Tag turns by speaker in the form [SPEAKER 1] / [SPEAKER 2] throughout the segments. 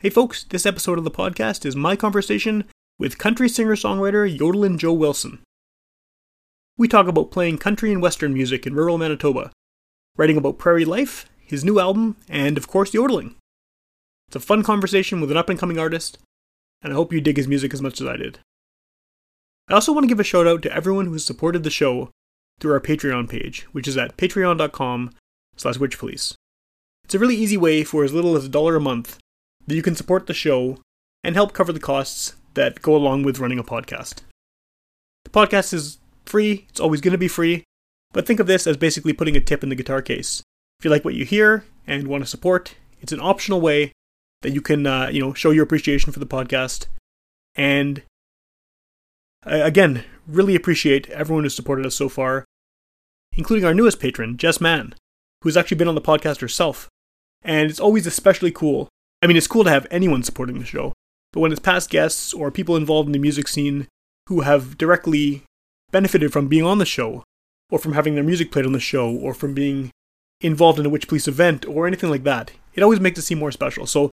[SPEAKER 1] Hey folks, this episode of the podcast is my conversation with country singer songwriter Yodelin Joe Wilson. We talk about playing country and western music in rural Manitoba, writing about prairie life, his new album, and of course, yodeling. It's a fun conversation with an up and coming artist, and I hope you dig his music as much as I did. I also want to give a shout out to everyone who has supported the show through our Patreon page, which is at patreon.com slash witchpolice. It's a really easy way for as little as a dollar a month that you can support the show and help cover the costs that go along with running a podcast. The podcast is free, it's always going to be free, but think of this as basically putting a tip in the guitar case. If you like what you hear and want to support, it's an optional way that you can, uh, you know, show your appreciation for the podcast. And uh, again, really appreciate everyone who's supported us so far, including our newest patron, Jess Mann, who's actually been on the podcast herself. And it's always especially cool I mean, it's cool to have anyone supporting the show, but when it's past guests or people involved in the music scene who have directly benefited from being on the show, or from having their music played on the show, or from being involved in a Witch Police event, or anything like that, it always makes it seem more special. So,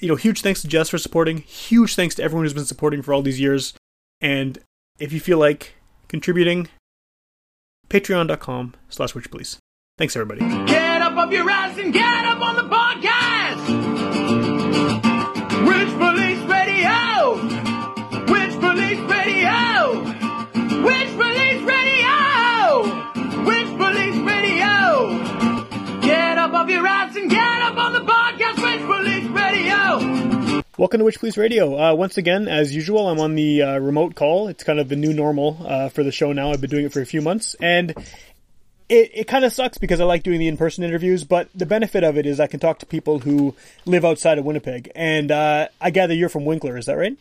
[SPEAKER 1] you know, huge thanks to Jess for supporting. Huge thanks to everyone who's been supporting for all these years. And if you feel like contributing, patreon.com slash witchpolice. Thanks, everybody.
[SPEAKER 2] Get up off your ass and get up on the podcast! Up off your ass and get up on the podcast! Witch Police Radio!
[SPEAKER 1] Welcome to Witch Police Radio. Uh, once again, as usual, I'm on the uh, remote call. It's kind of the new normal uh, for the show now. I've been doing it for a few months, and it, it kind of sucks because I like doing the in-person interviews, but the benefit of it is I can talk to people who live outside of Winnipeg. And uh, I gather you're from Winkler, is that right?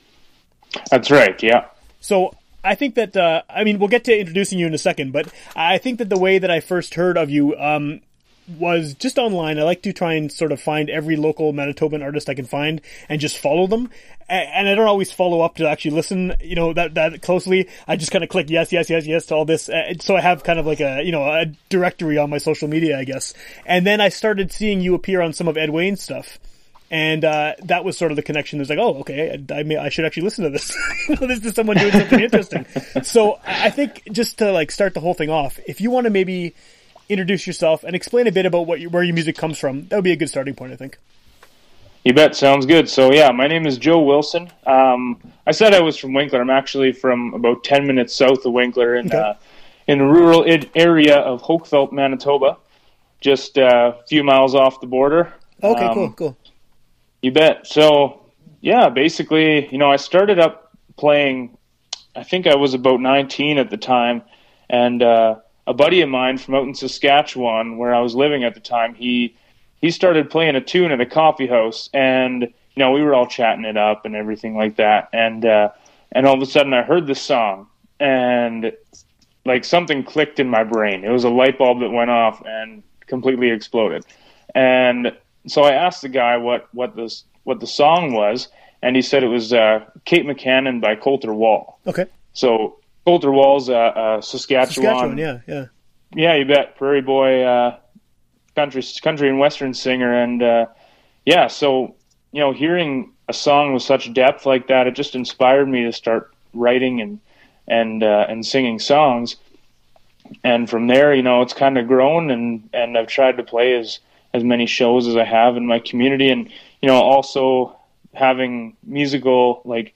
[SPEAKER 3] That's right, yeah.
[SPEAKER 1] So I think that uh, I mean we'll get to introducing you in a second, but I think that the way that I first heard of you um, was just online. I like to try and sort of find every local Manitoban artist I can find and just follow them. And I don't always follow up to actually listen, you know, that that closely. I just kind of click yes, yes, yes, yes to all this. Uh, So I have kind of like a you know a directory on my social media, I guess. And then I started seeing you appear on some of Ed Wayne's stuff and uh, that was sort of the connection. It's like, oh, okay, I, may, I should actually listen to this. this is someone doing something interesting. So I think just to like start the whole thing off, if you want to maybe introduce yourself and explain a bit about what you, where your music comes from, that would be a good starting point, I think.
[SPEAKER 3] You bet. Sounds good. So yeah, my name is Joe Wilson. Um, I said I was from Winkler. I'm actually from about 10 minutes south of Winkler in
[SPEAKER 1] Okay.
[SPEAKER 3] uh, in the rural area of Hochfeld, Manitoba, just uh, a few miles off the border.
[SPEAKER 1] Okay,
[SPEAKER 3] Um,
[SPEAKER 1] cool, cool.
[SPEAKER 3] You bet. So, yeah, basically, you know, I started up playing. I think I was about 19 at the time, and uh, a buddy of mine from out in Saskatchewan, where I was living at the time, he he started playing a tune at a coffee house, and you know, we were all chatting it up and everything like that, and uh, and all of a sudden, I heard this song, and like something clicked in my brain. It was a light bulb that went off and completely exploded, and so I asked the guy what what this what the song was, and he said it was uh, Kate McCannon by Colter Wall.
[SPEAKER 1] Okay.
[SPEAKER 3] So Colter Wall's a, a
[SPEAKER 1] Saskatchewan,
[SPEAKER 3] Saskatchewan,
[SPEAKER 1] yeah, yeah.
[SPEAKER 3] yeah, you bet, Prairie Boy, uh, country country and western singer, and uh, yeah, so you know, hearing a song with such depth like that, it just inspired me to start writing and and uh, and singing songs. And from there, you know, it's kind of grown, and and I've tried to play as as many shows as I have in my community, and you know, also having musical like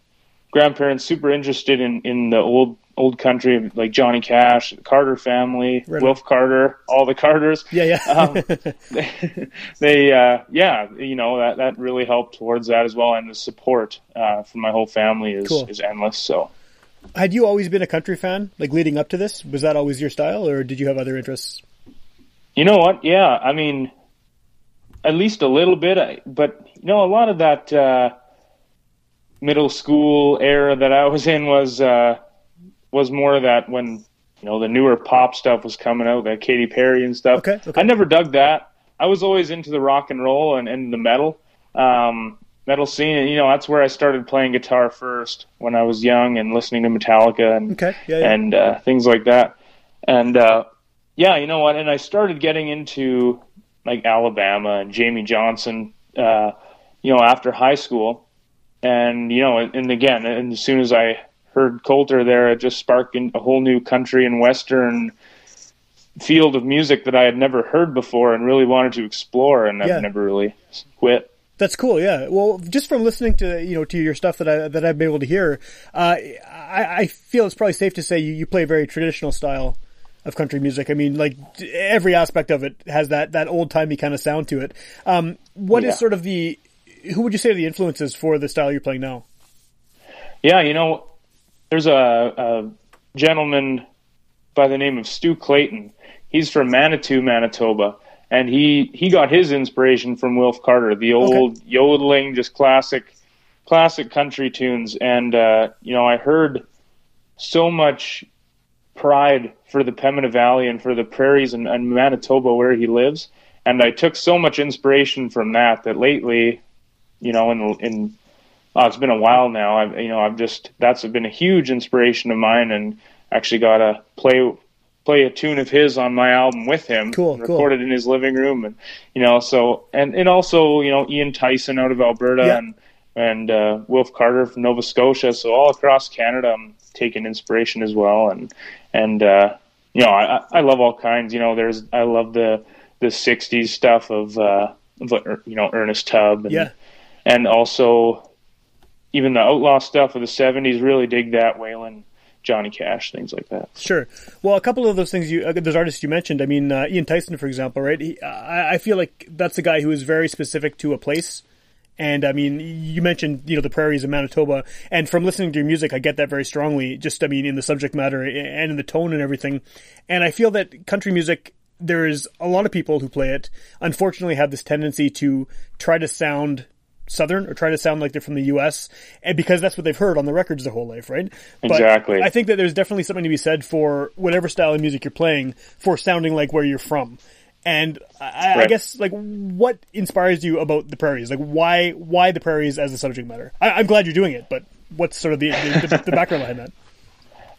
[SPEAKER 3] grandparents super interested in in the old old country like Johnny Cash, Carter family,
[SPEAKER 1] Right.
[SPEAKER 3] Wilf Carter, all the Carters
[SPEAKER 1] Yeah, yeah.
[SPEAKER 3] um, they uh yeah you know that that really helped towards that as well and the support uh from my whole family is
[SPEAKER 1] Cool.
[SPEAKER 3] is endless so
[SPEAKER 1] Had you always been a country fan, like leading up to this? Was that always your style, or did you have other interests?
[SPEAKER 3] you know what yeah i mean at least a little bit I, but you know a lot of that uh middle school era that i was in was uh was more of that when you know the newer pop stuff was coming out that Katy Perry and stuff
[SPEAKER 1] Okay, okay.
[SPEAKER 3] i never dug that i was always into the rock and roll and, and the metal um metal scene and you know that's where i started playing guitar first when i was young and listening to metallica and
[SPEAKER 1] Okay, yeah, yeah.
[SPEAKER 3] and uh, things like that. And uh, yeah, you know what? And I started getting into like Alabama and Jamey Johnson, uh, you know, after high school, and you know, and again, and as soon as I heard Colter there, it just sparked a whole new country and western field of music that I had never heard before and really wanted to explore, and
[SPEAKER 1] Yeah.
[SPEAKER 3] I've never really quit.
[SPEAKER 1] That's cool. Yeah. Well, just from listening to you know to your stuff that I that I've been able to hear, uh, I, I feel it's probably safe to say you, you play a very traditional style of country music. I mean, like every aspect of it has that that old timey kind of sound to it. Um, what is
[SPEAKER 3] Yeah.
[SPEAKER 1] sort of the who would you say are the influences for the style you're playing now?
[SPEAKER 3] Yeah, you know, there's a, a gentleman by the name of Stu Clayton. He's from Manitou, Manitoba, and he he got his inspiration from Wilf Carter, the old yodeling, just classic, classic country tunes. And uh, you know, I heard so much pride for the Pembina Valley and for the prairies and, and Manitoba where he lives, and I took so much inspiration from that that lately, you know, in in Oh, it's been a while now. I've you know I've just that's been a huge inspiration of mine, and actually got to play play a tune of his on my album with him.
[SPEAKER 1] Cool,
[SPEAKER 3] and
[SPEAKER 1] cool.
[SPEAKER 3] Recorded in his living room, and you know so and and also you know Ian Tyson out of Alberta
[SPEAKER 1] Yeah.
[SPEAKER 3] and and uh, Wilf Carter from Nova Scotia. So all across Canada, I'm taking inspiration as well, and and uh, you know I I I love all kinds. You know there's I love the the '60s stuff of uh, of, you know Ernest Tubb and
[SPEAKER 1] Yeah.
[SPEAKER 3] and also even the outlaw stuff of the 70s really dig that Waylon Johnny Cash things like that
[SPEAKER 1] Sure. Well, a couple of those things you, uh, those artists you mentioned. I mean, uh, Ian Tyson, for example, right? He, I, I feel like that's a guy who is very specific to a place. And I mean, you mentioned you know the prairies of Manitoba, and from listening to your music, I get that very strongly. Just I mean, in the subject matter and in the tone and everything. And I feel that country music, there is a lot of people who play it. Unfortunately, have this tendency to try to sound southern or try to sound like they're from the U.S. and because that's what they've heard on the records their whole life, right? But
[SPEAKER 3] Exactly.
[SPEAKER 1] I think that there's definitely something to be said for whatever style of music you're playing for sounding like where you're from. And I, I guess like what inspires you about the prairies? Like why why the prairies as a subject matter? I, I'm glad you're doing it, but what's sort of the the, the, the background behind that?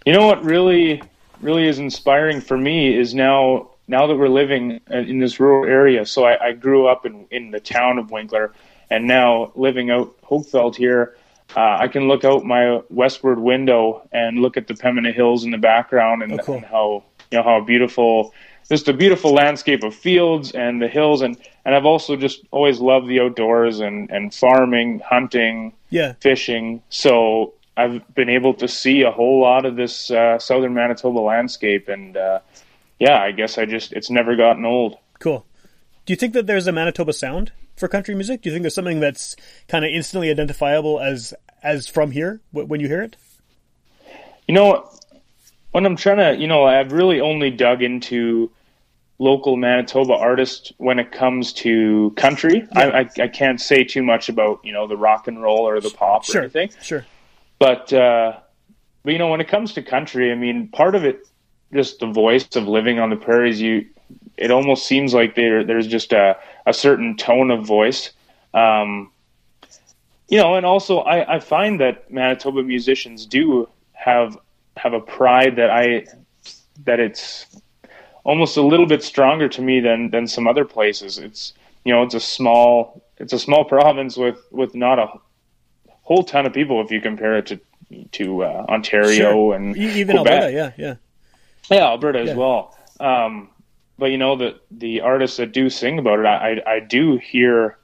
[SPEAKER 3] you know what really really is inspiring for me is now now that we're living uh, in this rural area so I, I grew up in, in the town of Winkler and now living out Hochfeld here uh, I can look out my westward window and look at the Pembina Hills in the background and,
[SPEAKER 1] Oh, cool.
[SPEAKER 3] and how you know how beautiful just a beautiful landscape of fields and the hills and and I've also just always loved the outdoors and and farming hunting
[SPEAKER 1] Yeah,
[SPEAKER 3] fishing. So I've been able to see a whole lot of this uh, southern Manitoba landscape, and uh, yeah, I guess I just it's never gotten old.
[SPEAKER 1] cool. Do you think that there's a Manitoba sound for country music? Do you think there's something that's kind of instantly identifiable as as from here wh- when you hear it?
[SPEAKER 3] You know, when I'm trying to, you know, I've really only dug into local Manitoba artists when it comes to country. I, I, I can't say too much about you know the rock and roll or the pop or
[SPEAKER 1] Sure,
[SPEAKER 3] anything.
[SPEAKER 1] sure.
[SPEAKER 3] but uh, but you know when it comes to country, I mean, part of it just the voice of living on the prairies. You, it almost seems like there there's just a a certain tone of voice. Um, you know, and also I, I find that Manitoba musicians do have have a pride that I that it's almost a little bit stronger to me than than some other places. It's you know it's a small it's a small province with with not a whole ton of people if you compare it to to uh, Ontario
[SPEAKER 1] Sure.
[SPEAKER 3] and
[SPEAKER 1] even
[SPEAKER 3] Quebec.
[SPEAKER 1] Alberta, yeah, yeah.
[SPEAKER 3] Yeah, Alberta
[SPEAKER 1] Yeah.
[SPEAKER 3] as well. Um, but you know the the artists that do sing about it, I, I I do hear.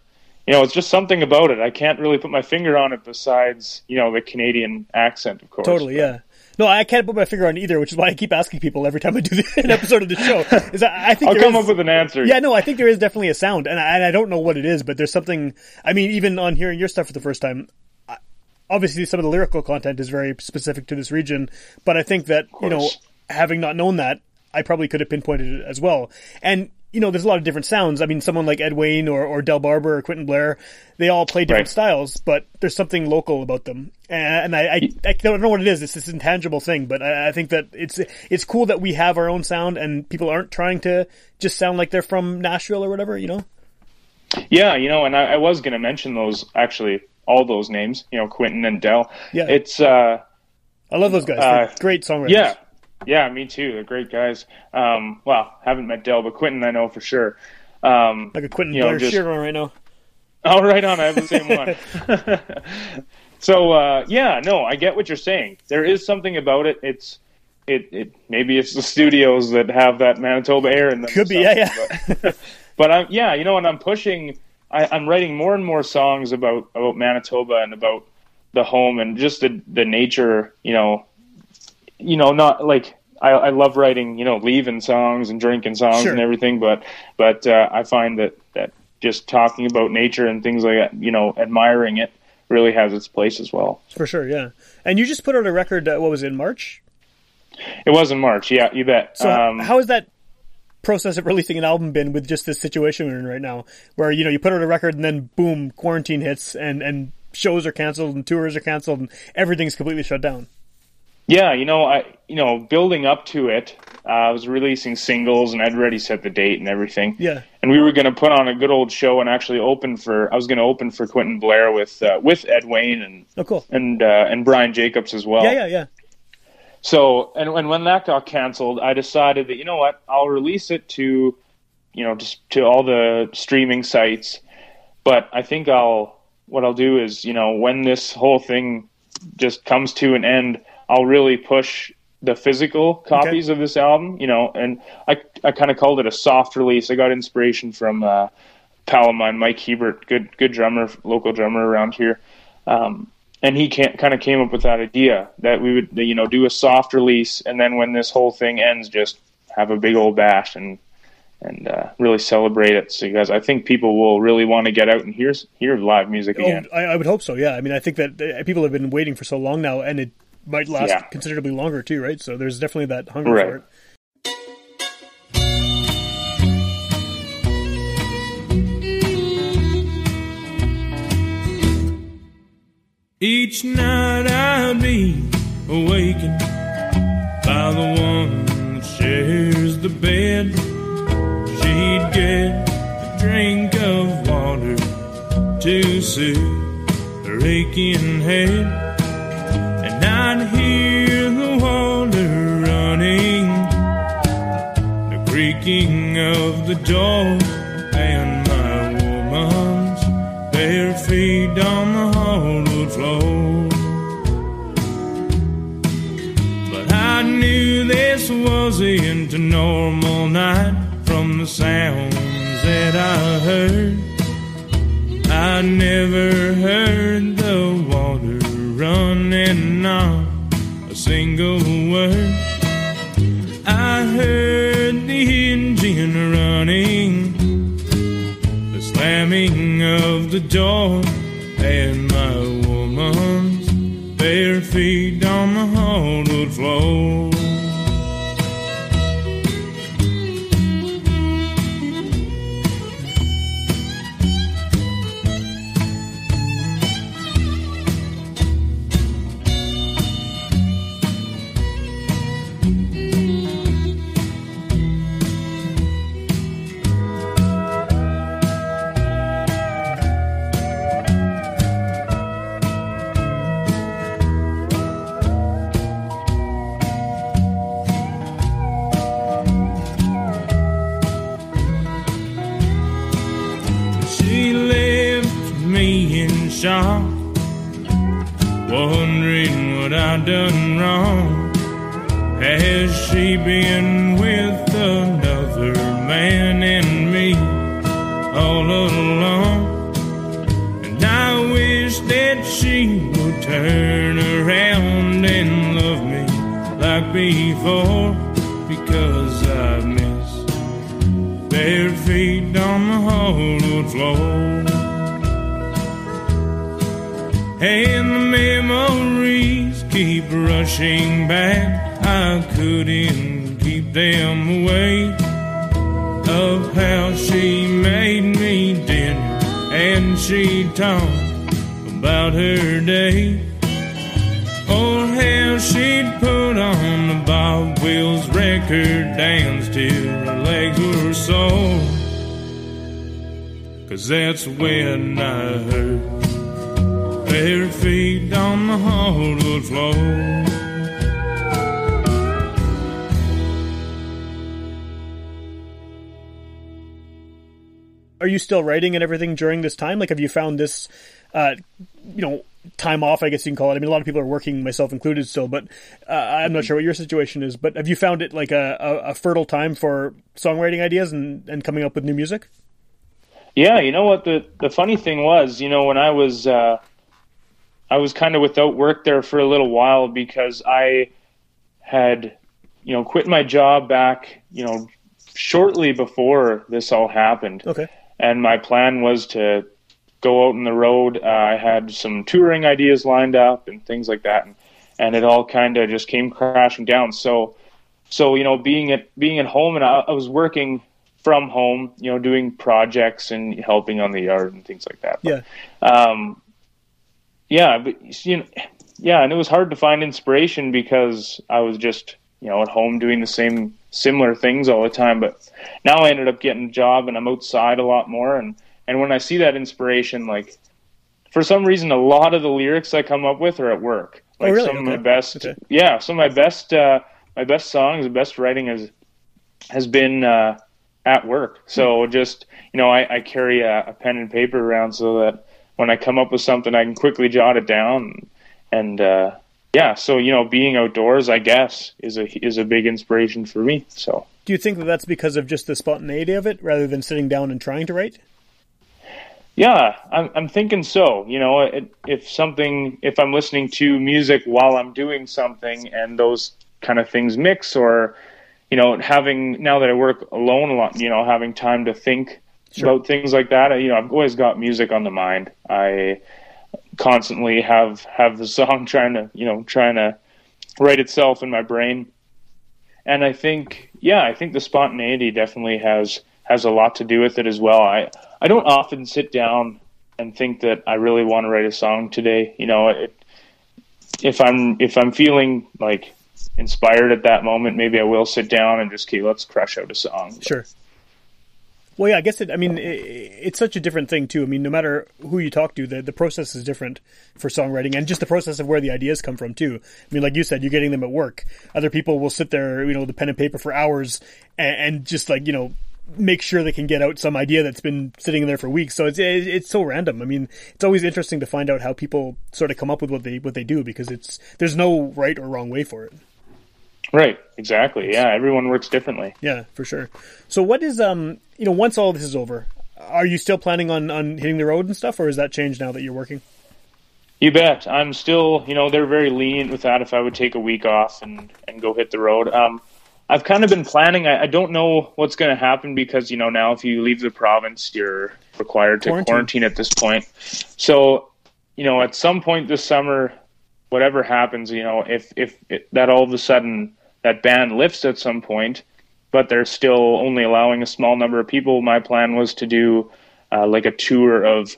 [SPEAKER 3] You know, it's just something about it. I can't really put my finger on it besides, you know, the Canadian accent, of course.
[SPEAKER 1] Totally, yeah. No, I can't put my finger on either, which is why I keep asking people every time I do the, an episode of the show. Is that I think
[SPEAKER 3] I'll come
[SPEAKER 1] is-
[SPEAKER 3] up with an answer.
[SPEAKER 1] Yeah, no, I think there is definitely a sound, and I, and I don't know what it is, but there's something. I mean, even on hearing your stuff for the first time, I- obviously some of the lyrical content is very specific to this region, but I think that you know, having not known that, I probably could have pinpointed it as well. And you know, there's a lot of different sounds. I mean, someone like Ed Wayne or, or Del Barber or Quentin Blair, they all play different
[SPEAKER 3] Right.
[SPEAKER 1] styles, but there's something local about them. And I, I, I don't know what it is. It's this intangible thing, but I, I think that it's it's cool that we have our own sound and people aren't trying to just sound like they're from Nashville or whatever. You know?
[SPEAKER 3] Yeah, you know, and I, I was going to mention those actually, all those names. You know, Quentin and Del.
[SPEAKER 1] Yeah.
[SPEAKER 3] It's uh,
[SPEAKER 1] I love those guys.
[SPEAKER 3] Uh,
[SPEAKER 1] great songwriters.
[SPEAKER 3] yeah, yeah, me too. They're great guys. Um, well, haven't met Del, but Quentin I know for sure. Um,
[SPEAKER 1] like a Quentin
[SPEAKER 3] you know,
[SPEAKER 1] Blair
[SPEAKER 3] just-
[SPEAKER 1] Shearer right now.
[SPEAKER 3] Oh, right on. I have the same one. so uh, yeah, no, I get what you're saying. There is something about it. It's it, it maybe it's the studios that have that Manitoba air in them.
[SPEAKER 1] Could be, yeah,
[SPEAKER 3] something, But, but I'm yeah, you know, and I'm pushing. I, I'm writing more and more songs about about Manitoba and about the home and just the the nature. You know, you know, not like I, I love writing, you know, leaving songs and drinking songs
[SPEAKER 1] Sure.
[SPEAKER 3] and everything, but but uh, I find that that just talking about nature and things like that, you know, admiring it really has its place as well.
[SPEAKER 1] For sure, yeah. And you just put out a record. Uh, what was it, in March?
[SPEAKER 3] It was in March, yeah, you bet.
[SPEAKER 1] So
[SPEAKER 3] um,
[SPEAKER 1] how has that process of releasing an album been with just this situation we're in right now, where you know you put out a record and then boom, quarantine hits and and shows are canceled and tours are canceled and everything's completely shut down.
[SPEAKER 3] Yeah, you know, I you know, building up to it, uh, I was releasing singles and I'd already set the date and everything.
[SPEAKER 1] Yeah.
[SPEAKER 3] And we were going to put on a good old show and actually open for I was going to open for Quentin Blair with uh, with Ed Wayne and
[SPEAKER 1] Oh, cool.
[SPEAKER 3] and uh, and Brian Jacobs as well.
[SPEAKER 1] Yeah, yeah, yeah.
[SPEAKER 3] So, and, and when that got canceled, I decided that you know what, I'll release it to, you know, just to all the streaming sites. But I think I'll what I'll do is, you know, when this whole thing just comes to an end, I'll really push the physical copies of this album, you know, and I I kind of called it a soft release. I got inspiration from uh, a pal of mine, Mike Hebert, good good drummer, local drummer around here. Um, and he kind of came up with that idea that we would you know do a soft release and then when this whole thing ends just have a big old bash and and uh, really celebrate it so guys, I think people will really want to get out and hear hear live music again.
[SPEAKER 1] Oh, I, I would hope so. Yeah. I mean, I think that uh, people have been waiting for so long now, and it might last
[SPEAKER 3] Yeah.
[SPEAKER 1] considerably longer too, right? So there's definitely that hunger
[SPEAKER 3] Right.
[SPEAKER 1] for it.
[SPEAKER 4] Each night I'd be awakened by the one that shares the bed. She'd get a drink of water to soothe her aching head. Door, shock, wondering what I'd done wrong. Has she been with another man and me all along? And I wish that she would turn around and love me like before, because I miss bare feet on the hardwood floor. And the memories keep rushing back. I couldn't keep them away. Of how she made me dinner and she talked about her day. Or how she'd put on the Bob Wills record dance till her legs were sore. Cause that's when I heard bare feet on the hardwood floor.
[SPEAKER 1] are you still writing and everything during this time? Like, have you found this, uh, you know, time off? I guess you can call it. I mean, a lot of people are working, myself included, still. But uh, I'm not sure what your situation is. But have you found it like a, a, a fertile time for songwriting ideas and, and coming up with new music?
[SPEAKER 3] Yeah, you know what the the funny thing was, you know, when I was uh, I was kind of without work there for a little while because I had you know quit my job back you know shortly before this all happened.
[SPEAKER 1] Okay.
[SPEAKER 3] And my plan was to go out on the road. Uh, I had some touring ideas lined up and things like that, and, and it all kind of just came crashing down. So, so you know, being at being at home, and I, I was working from home, you know, doing projects and helping on the yard and things like that.
[SPEAKER 1] Yeah.
[SPEAKER 3] Um, yeah, but you know, yeah, and it was hard to find inspiration because I was just you know at home doing the same similar things all the time. But now I ended up getting a job and I'm outside a lot more, and and when I see that inspiration, like for some reason, a lot of the lyrics I come up with are at work.
[SPEAKER 1] Oh,
[SPEAKER 3] Like
[SPEAKER 1] really?
[SPEAKER 3] some of my best,
[SPEAKER 1] Okay.
[SPEAKER 3] yeah, some of my best, uh, my best songs, the best writing has has been uh, at work. So
[SPEAKER 1] Hmm.
[SPEAKER 3] just you know, I, I carry a, a pen and paper around so that when I come up with something, I can quickly jot it down. And uh, yeah, so you know, being outdoors, I guess, is a is a big inspiration for me. So
[SPEAKER 1] Do you think that that's because of just the spontaneity of it rather than sitting down and trying to write?
[SPEAKER 3] yeah, I'm I'm thinking so. You know, it, if something, if I'm listening to music while I'm doing something, and those kind of things mix, or you know, having now that I work alone a lot, you know, having time to think about things like that. You know, I've always got music on the mind. I constantly have have the song trying to you know trying to write itself in my brain and i think yeah i think the spontaneity definitely has has a lot to do with it as well i i don't often sit down and think that i really want to write a song today you know it if i'm if i'm feeling like inspired at that moment maybe i will sit down and just okay let's crush out a song
[SPEAKER 1] Sure. Well, yeah, I guess it. I mean, i it's such a different thing too. I mean, no matter who you talk to, the the process is different for songwriting, and just the process of where the ideas come from too. I mean, like you said, you're getting them at work. Other people will sit there, you know, the pen and paper for hours, and, and just like you know, make sure they can get out some idea that's been sitting there for weeks. So it's it, it's so random. I mean, it's always interesting to find out how people sort of come up with what they what they do because it's there's no right or wrong way for it.
[SPEAKER 3] Right exactly yeah everyone works differently
[SPEAKER 1] Yeah, for sure. So what is um you know once all this is over, are you still planning on on hitting the road and stuff, or has that changed now that you're working?
[SPEAKER 3] You bet. I'm still, you know, they're very lenient with that if I would take a week off and, and go hit the road. Um, I've kind of been planning. I, I don't know what's going to happen because, you know, now if you leave the province, you're required to
[SPEAKER 1] Quarantine.
[SPEAKER 3] quarantine. at this point. So, you know, at some point this summer, whatever happens, you know, if, if it, that all of a sudden that ban lifts at some point, but they're still only allowing a small number of people, my plan was to do uh, like a tour of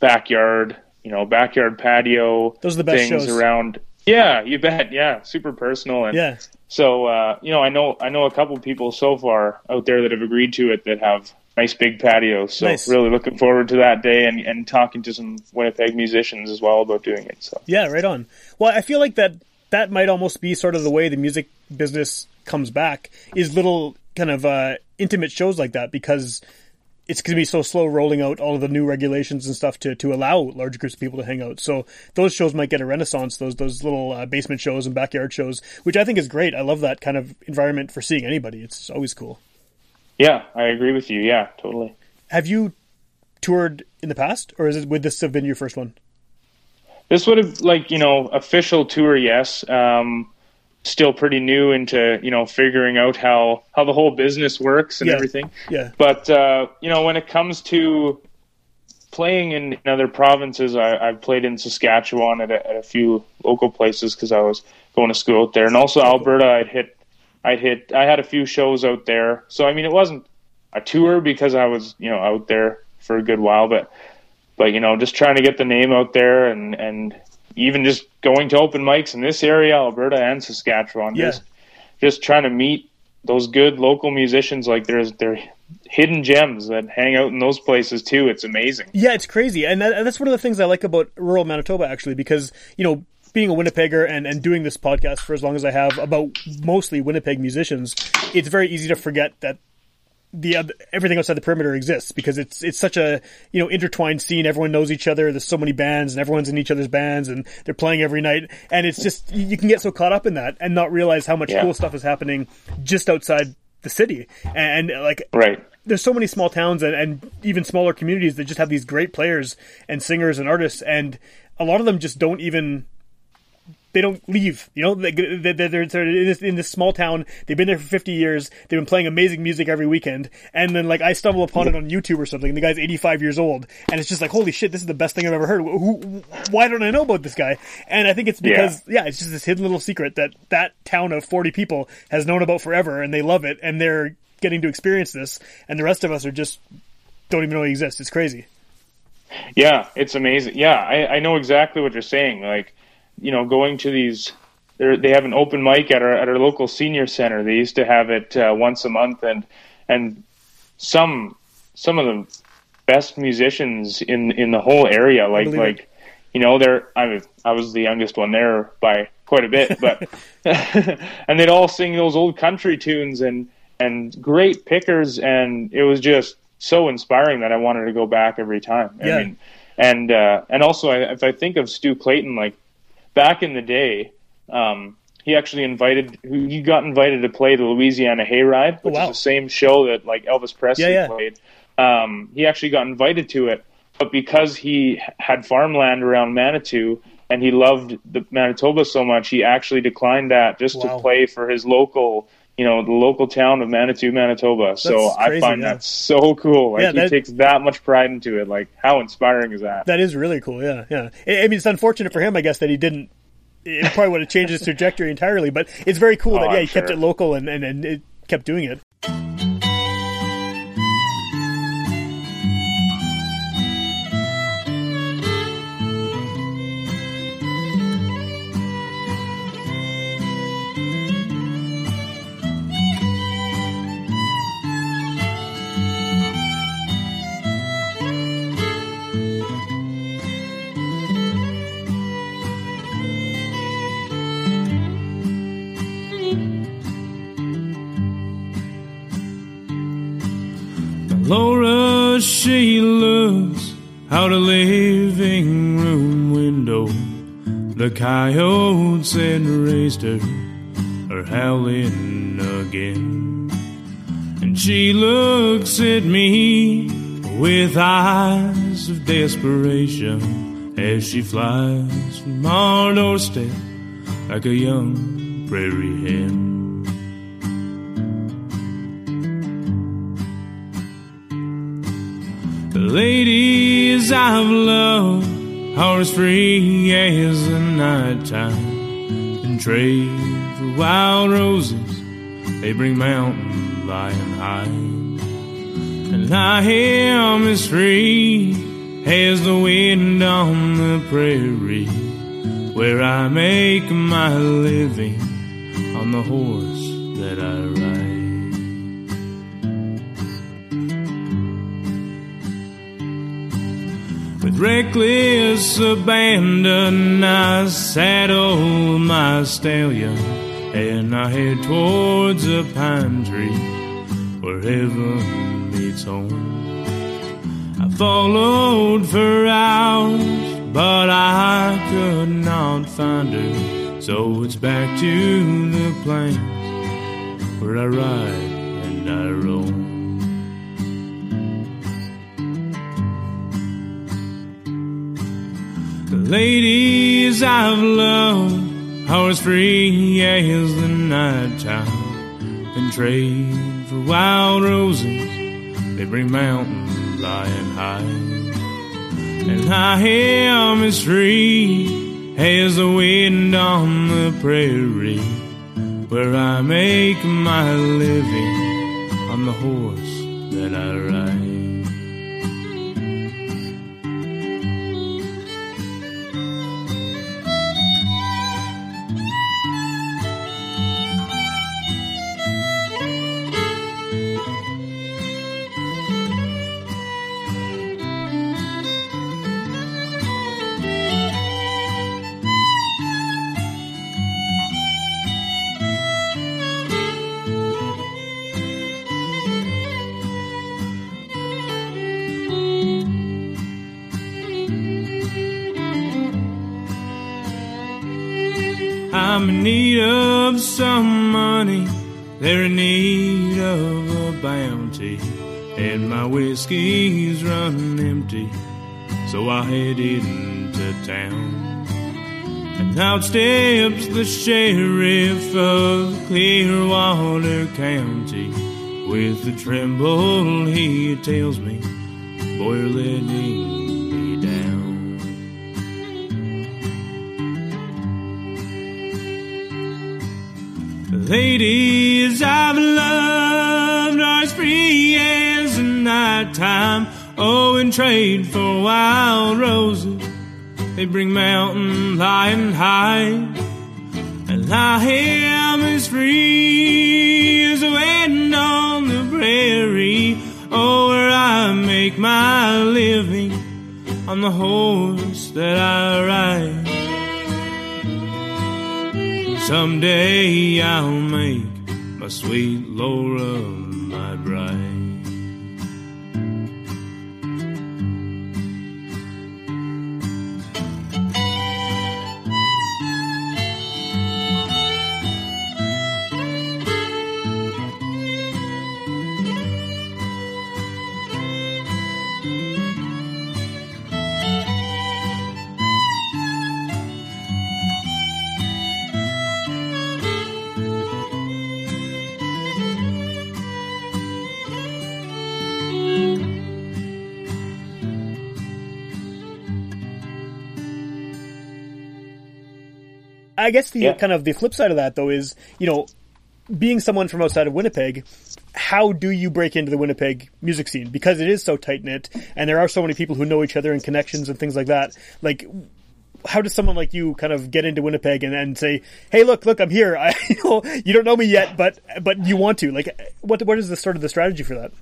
[SPEAKER 3] backyard, you know, backyard patio.
[SPEAKER 1] Those are the best
[SPEAKER 3] things
[SPEAKER 1] shows.
[SPEAKER 3] around. Yeah, you bet. Yeah, super personal. And
[SPEAKER 1] Yeah,
[SPEAKER 3] so, uh, you know, I know I know a couple people so far out there that have agreed to it that have nice big patios. So
[SPEAKER 1] Nice.
[SPEAKER 3] really looking forward to that day and, and talking to some Winnipeg musicians as well about doing it. So
[SPEAKER 1] yeah, right on. Well, I feel like that that might almost be sort of the way the music business comes back is little kind of uh, intimate shows like that because it's going to be so slow rolling out all of the new regulations and stuff to, to allow large groups of people to hang out. So those shows might get a renaissance. Those those little uh, basement shows and backyard shows, which I think is great. I love that kind of environment for seeing anybody. It's always cool.
[SPEAKER 3] yeah, I agree with you. Yeah, totally.
[SPEAKER 1] Have you toured in the past, or is it would this have been your first one?
[SPEAKER 3] This would have like you know official tour, yes. Um, still pretty new into you know figuring out how how the whole business works and
[SPEAKER 1] Yeah.
[SPEAKER 3] everything.
[SPEAKER 1] Yeah,
[SPEAKER 3] But uh, you know, when it comes to playing in, in other provinces, I, I've played in Saskatchewan at a, at a few local places because I was going to school out there, and also Alberta. I'd hit, I'd hit, I had a few shows out there. So I mean, it wasn't a tour because I was you know out there for a good while, but but you know, just trying to get the name out there and and even just going to open mics in this area, Alberta and Saskatchewan.
[SPEAKER 1] Yeah.
[SPEAKER 3] Just just trying to meet those good local musicians. Like there's there hidden gems that hang out in those places too. It's amazing.
[SPEAKER 1] Yeah, it's crazy, and, that, and that's one of the things I like about rural Manitoba, actually, because you know, being a Winnipegger and, and doing this podcast for as long as I have about mostly Winnipeg musicians, it's very easy to forget that the oth- everything outside the perimeter exists because it's it's such a you know intertwined scene. Everyone knows each other. There's so many bands, and everyone's in each other's bands, and they're playing every night. And it's just you you can get so caught up in that and not realize how much
[SPEAKER 3] Yeah.
[SPEAKER 1] cool stuff is happening just outside the city. And, and like
[SPEAKER 3] Right.
[SPEAKER 1] there's so many small towns and, and even smaller communities that just have these great players and singers and artists, and a lot of them just don't even they don't leave. You know, they, they're in, this, in this small town. They've been there for 50 years. They've been playing amazing music every weekend. And then, like, I stumble upon it on YouTube or something. And the guy's 85 years old. And it's just like, holy shit, this is the best thing I've ever heard. Who, why don't I know about this guy? And I think it's because, yeah. it's just this hidden little secret that that town of 40 people has known about forever. And they love it. And they're getting to experience this. And the rest of us are just don't even know it exists. It's crazy.
[SPEAKER 3] Yeah, it's amazing. Yeah, I, I know exactly what you're saying. Like, you know, going to these, they're- have an open mic at our at our local senior center. They used to have it uh, once a month, and and some some of the best musicians in in the whole area. Like
[SPEAKER 1] believe it.
[SPEAKER 3] like, you know, they're I was I was the youngest one there by quite a bit, but and they'd all sing those old country tunes and and great pickers, and it was just so inspiring that I wanted to go back every time.
[SPEAKER 1] Yeah.
[SPEAKER 3] I mean, and uh, and also I, if I think of Stu Clayton, like back in the day, um, he actually invited he got invited to play the Louisiana Hayride, which
[SPEAKER 1] Oh, wow.
[SPEAKER 3] is the same show that like Elvis Presley
[SPEAKER 1] Yeah, yeah.
[SPEAKER 3] played. Um, he actually got invited to it, but because he had farmland around Manitou and he loved the Manitoba so much, he actually declined that just
[SPEAKER 1] Wow.
[SPEAKER 3] to play for his local. You know the local town of Manitou, Manitoba. so
[SPEAKER 1] That's
[SPEAKER 3] I
[SPEAKER 1] crazy,
[SPEAKER 3] find
[SPEAKER 1] yeah.
[SPEAKER 3] that so cool. Like
[SPEAKER 1] Yeah,
[SPEAKER 3] he takes that much pride into it. Like how inspiring is that?
[SPEAKER 1] That is really cool. Yeah, yeah. I I mean, it's unfortunate for him, I guess, that he didn't. It probably would have changed his trajectory entirely, but it's very cool
[SPEAKER 3] Oh,
[SPEAKER 1] that yeah,
[SPEAKER 3] I'm
[SPEAKER 1] he kept it local and, and, and it kept doing it.
[SPEAKER 4] Out a living room window. The coyotes that raised her are howling again. And she looks at me with eyes of desperation as she flies from our doorstep like a young prairie hen. Ladies I've loved are as free as the night time and trade for wild roses. They bring mountain lion high, and I am as free as the wind on the prairie, where I make my living on the horse that I ride. With reckless abandon, I saddle my stallion and I head towards a pine tree where heaven meets home. I followed for hours, but I could not find her. So it's back to the plains where I ride and I roam. Ladies I've loved are as free as the night time. and trade for wild roses. They bring mountain lying high, and I am as free as the wind on the prairie, where I make my living on the horse that I ride. They're in need of a bounty. And my whiskey's running empty. So I headed into town. And out steps the sheriff of Clearwater County. With a tremble, he tells me, Boy, you're Ladies I've loved are as free as the nighttime. Oh, in trade for wild roses, they bring mountain lion high. And I am as free as a wind on the prairie. Oh, where I make my living on the horse that I ride. Someday I'll make my sweet Laura
[SPEAKER 1] I guess the
[SPEAKER 3] Yeah.
[SPEAKER 1] kind of the flip side of that though is, you know, being someone from outside of Winnipeg, how do you break into the Winnipeg music scene? Because it is so tight knit and there are so many people who know each other and connections and things like that. Like, how does someone like you kind of get into Winnipeg and, and say, "Hey, look, look, I'm here. I, you know, you don't know me yet, but but you want to." Like, what what is the sort of the strategy for that?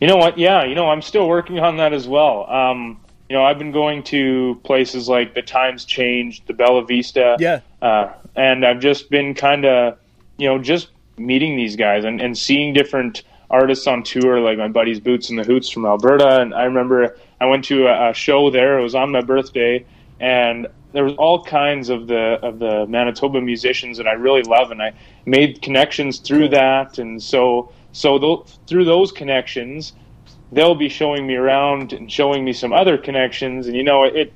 [SPEAKER 3] You know what? Yeah, you know, I'm still working on that as well. Um, you know, I've been going to places like the Times Change, the Bella Vista,
[SPEAKER 1] Yeah.
[SPEAKER 3] Uh, and I've just been kind of, you know, just meeting these guys and, and seeing different artists on tour, like my buddies Boots and the Hoots from Alberta. And I remember I went to a, a show there. It was on my birthday, and there was all kinds of the of the Manitoba musicians that I really love, and I made connections through that. And so so tho- through those connections, they'll be showing me around and showing me some other connections. And you know, it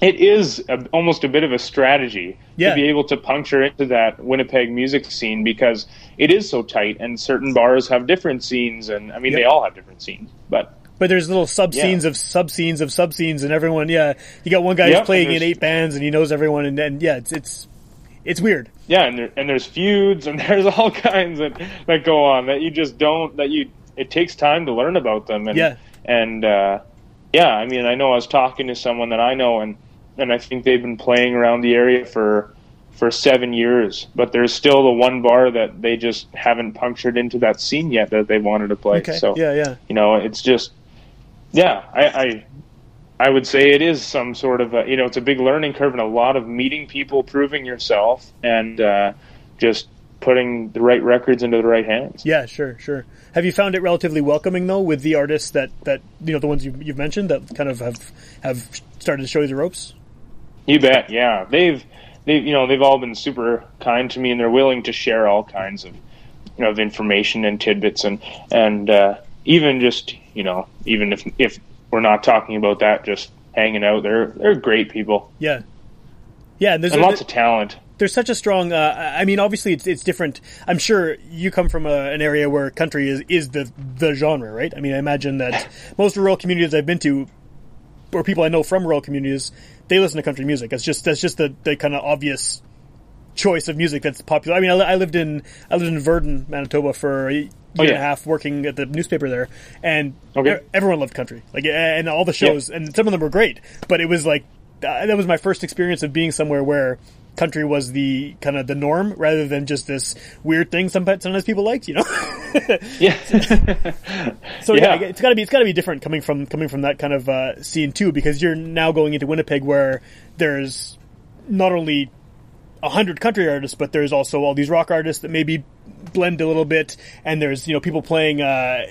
[SPEAKER 3] it is a, almost a bit of a strategy
[SPEAKER 1] Yeah.
[SPEAKER 3] to be able to puncture into that Winnipeg music scene because it is so tight, and certain bars have different scenes, and I mean they all have different scenes, but.
[SPEAKER 1] But there's little sub
[SPEAKER 3] Yeah.
[SPEAKER 1] scenes of sub scenes of sub scenes, and everyone, yeah, you got one guy
[SPEAKER 3] Yep,
[SPEAKER 1] who's playing in eight bands, and he knows everyone, and, and yeah, it's it's it's weird.
[SPEAKER 3] yeah, and there, and there's feuds and there's all kinds that that go on that you just don't that you it takes time to learn about them and
[SPEAKER 1] Yeah.
[SPEAKER 3] and uh, yeah, I mean I know I was talking to someone that I know and and I think they've been playing around the area for for seven years, but there's still the one bar that they just haven't punctured into that scene yet that they wanted to play.
[SPEAKER 1] Okay,
[SPEAKER 3] So
[SPEAKER 1] yeah, yeah,
[SPEAKER 3] you know, it's just yeah, I, I I would say it is some sort of a, you know, it's a big learning curve and a lot of meeting people, proving yourself, and uh, just putting the right records into the right hands.
[SPEAKER 1] yeah, sure, sure. Have you found it relatively welcoming though, with the artists that that you know the ones you, you've mentioned that kind of have have started to show you the ropes?
[SPEAKER 3] You bet. Yeah, they've they've you know they've all been super kind to me, and they're willing to share all kinds of you know, of information and tidbits, and and uh, even just you know even if if we're not talking about that, just hanging out, they're they're great people
[SPEAKER 1] Yeah, yeah, and there's
[SPEAKER 3] and lots of talent.
[SPEAKER 1] there's such a strong. Uh, I mean, obviously, it's it's different. I'm sure you come from a, an area where country is is the the genre, right? I mean, I imagine that most rural communities I've been to, or people I know from rural communities, they listen to country music. That's just that's just the, the kind of obvious choice of music that's popular. I mean, I, I lived in I lived in Virden, Manitoba, for a year
[SPEAKER 3] Oh, yeah.
[SPEAKER 1] and a half working at the newspaper there, and
[SPEAKER 3] Okay.
[SPEAKER 1] everyone loved country, like and all the shows, and some of them were great. But it was like uh, that was my first experience of being somewhere where country was the kind of the norm rather than just this weird thing sometimes sometimes people liked, you know.
[SPEAKER 3] Yeah.
[SPEAKER 1] So yeah,
[SPEAKER 3] Yeah.
[SPEAKER 1] it's got to be it's got to be different coming from coming from that kind of uh, scene too, because you're now going into Winnipeg where there's not only a hundred country artists, but there's also all these rock artists that maybe blend a little bit, and there's you know people playing uh,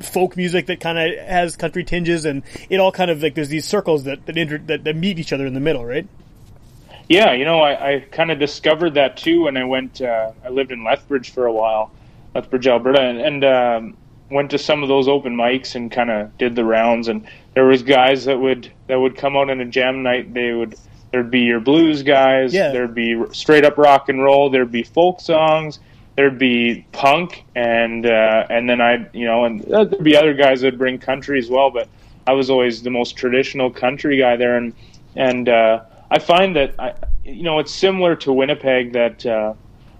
[SPEAKER 1] folk music that kind of has country tinges, and it all kind of like there's these circles that that, inter- that that meet each other in the middle, right?
[SPEAKER 3] Yeah, you know, I, I kind of discovered that too when I went. Uh, I lived in Lethbridge for a while, Lethbridge, Alberta, and, and um, went to some of those open mics and kind of did the rounds. And there was guys that would that would come out on a jam night. They would there'd be your blues guys,
[SPEAKER 1] Yeah.
[SPEAKER 3] there'd be straight up rock and roll, there'd be folk songs, there'd be punk, and uh, and then I you know and uh, there'd be other guys that would bring country as well. But I was always the most traditional country guy there, and and uh, I find that I you know it's similar to Winnipeg that uh,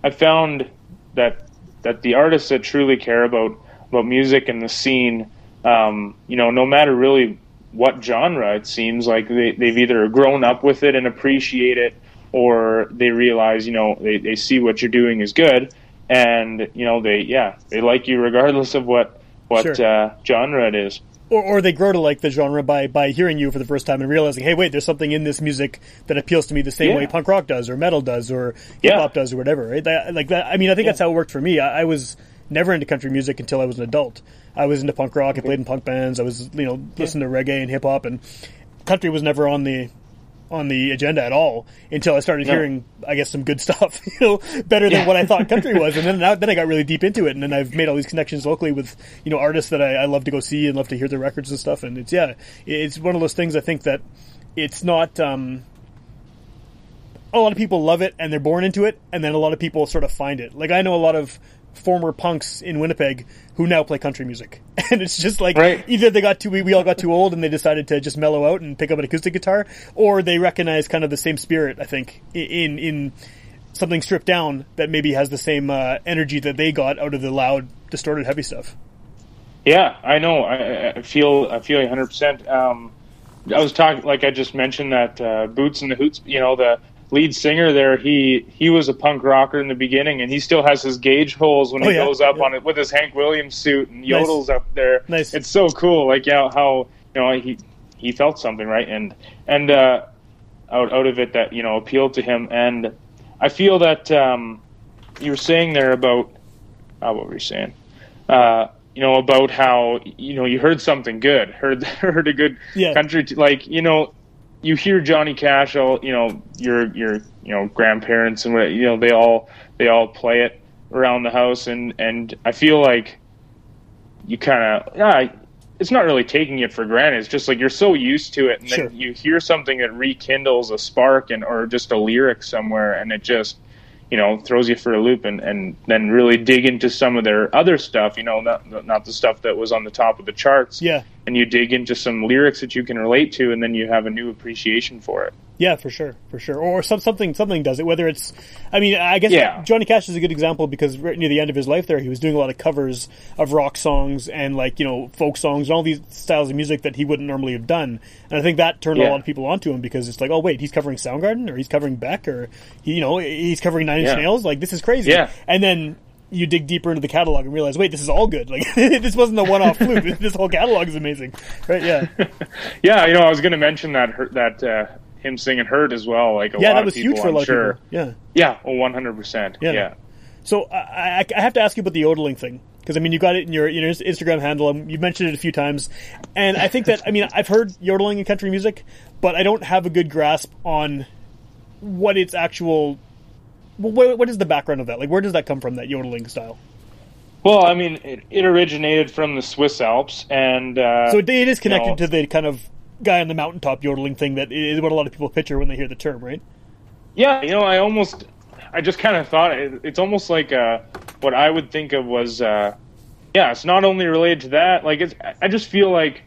[SPEAKER 3] I found that that the artists that truly care about about music and the scene, um, you know, no matter really what genre it seems like they, they've either grown up with it and appreciate it or they realize you know they, they see what you're doing is good and you know they yeah they like you regardless of what what
[SPEAKER 1] Sure.
[SPEAKER 3] uh, genre it is
[SPEAKER 1] or, or they grow to like the genre by by hearing you for the first time and realizing, hey, wait, there's something in this music that appeals to me the same
[SPEAKER 3] Yeah.
[SPEAKER 1] way punk rock does, or metal does, or hip
[SPEAKER 3] Yeah.
[SPEAKER 1] hop does, or whatever. Right? That, like that. I mean, I think that's how it worked for me. I, I was never into country music until I was an adult. I was into punk rock. I mm-hmm. played in punk bands. I was, you know, listening to reggae and hip hop, and country was never on the on the agenda at all until I started
[SPEAKER 3] No.
[SPEAKER 1] hearing, I guess, some good stuff, you know, better than
[SPEAKER 3] Yeah.
[SPEAKER 1] what I thought country was. And then, then I got really deep into it. And then I've made all these connections locally with, you know, artists that I, I love to go see and love to hear their records and stuff. And it's, yeah, it's one of those things I think that it's not, um, a lot of people love it and they're born into it. And then a lot of people sort of find it. Like I know a lot of former punks in Winnipeg who now play country music. And it's just like
[SPEAKER 3] Right.
[SPEAKER 1] either they got too we, we all got too old and they decided to just mellow out and pick up an acoustic guitar, or they recognize kind of the same spirit. I think in in something stripped down that maybe has the same uh, energy that they got out of the loud, distorted, heavy stuff.
[SPEAKER 3] Yeah, I know. I, I feel I feel 100. percent um, I was talking like I just mentioned that uh, Boots and the Hoots. You know, the lead singer there. He he was a punk rocker in the beginning, and he still has his gauge holes when
[SPEAKER 1] Oh,
[SPEAKER 3] he
[SPEAKER 1] yeah,
[SPEAKER 3] goes up
[SPEAKER 1] yeah.
[SPEAKER 3] on it with his Hank Williams suit and yodels up there.
[SPEAKER 1] Nice.
[SPEAKER 3] It's so cool. Like yeah, how you know he he felt something right, and and uh, out out of it that you know appealed to him, and I feel that um, you were saying there about uh, what were you saying? Uh, you know about how you know you heard something good, heard heard a good
[SPEAKER 1] Yeah.
[SPEAKER 3] country t- like you know you hear Johnny Cash, all you know your your you know grandparents and what you know they all they all play it around the house, and and I feel like you kind of yeah. It's not really taking it for granted. It's just like you're so used to it, and
[SPEAKER 1] Sure.
[SPEAKER 3] then you hear something that rekindles a spark and or just a lyric somewhere, and it just you know throws you for a loop and and then really dig into some of their other stuff you know not not the stuff that was on the top of the charts
[SPEAKER 1] Yeah,
[SPEAKER 3] and you dig into some lyrics that you can relate to and then you have a new appreciation for it
[SPEAKER 1] yeah, for sure, for sure. Or some, something something does it. Whether it's, I mean, I guess
[SPEAKER 3] Yeah.
[SPEAKER 1] Johnny Cash is a good example because right near the end of his life, there he was doing a lot of covers of rock songs and like you know folk songs and all these styles of music that he wouldn't normally have done. And I think that turned a lot of people onto him because it's like, oh wait, he's covering Soundgarden or he's covering Beck or he, you know he's covering Nine Inch
[SPEAKER 3] Yeah.
[SPEAKER 1] Nails. Like this is crazy.
[SPEAKER 3] Yeah.
[SPEAKER 1] And then you dig deeper into the catalog and realize, wait, this is all good. Like this wasn't a one-off fluke. This whole catalog is amazing, right? Yeah.
[SPEAKER 3] yeah you know i was going to mention that that uh him singing hurt as well like a
[SPEAKER 1] Yeah,
[SPEAKER 3] lot
[SPEAKER 1] that
[SPEAKER 3] of
[SPEAKER 1] was
[SPEAKER 3] people,
[SPEAKER 1] huge for a
[SPEAKER 3] I'm
[SPEAKER 1] lot
[SPEAKER 3] sure.
[SPEAKER 1] of people. Yeah.
[SPEAKER 3] yeah oh 100%
[SPEAKER 1] Yeah.
[SPEAKER 3] yeah
[SPEAKER 1] So I, I, I have to ask you about the yodeling thing because I mean you got it in your, your Instagram handle. and You've mentioned it a few times, and I think that I mean I've heard yodeling in country music, but I don't have a good grasp on what its actual. What, what is the background of that? Like, where does that come from? That yodeling style.
[SPEAKER 3] well i mean it, it originated from the swiss alps and uh
[SPEAKER 1] So it, it is connected
[SPEAKER 3] know-
[SPEAKER 1] to the kind of guy on the mountaintop yodeling thing that is what a lot of people picture when they hear the term, right?
[SPEAKER 3] Yeah, you know, I almost, I just kind of thought it, it's almost like uh, what I would think of was, uh, yeah, it's not only related to that. Like, it's, I just feel like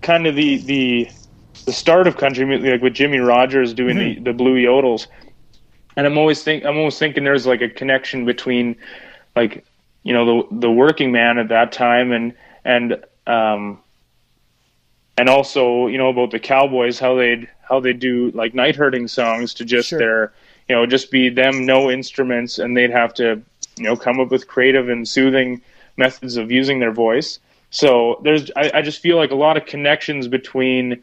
[SPEAKER 3] kind of the the the start of country music, like with Jimmie Rodgers doing the, the blue yodels, and I'm always think I'm always thinking there's like a connection between, like, you know, the the working man at that time and and um and also you know about the cowboys how they'd how they do like night herding songs to just
[SPEAKER 1] Sure.
[SPEAKER 3] their you know just be them no instruments and they'd have to you know come up with creative and soothing methods of using their voice so there's i, I just feel like a lot of connections between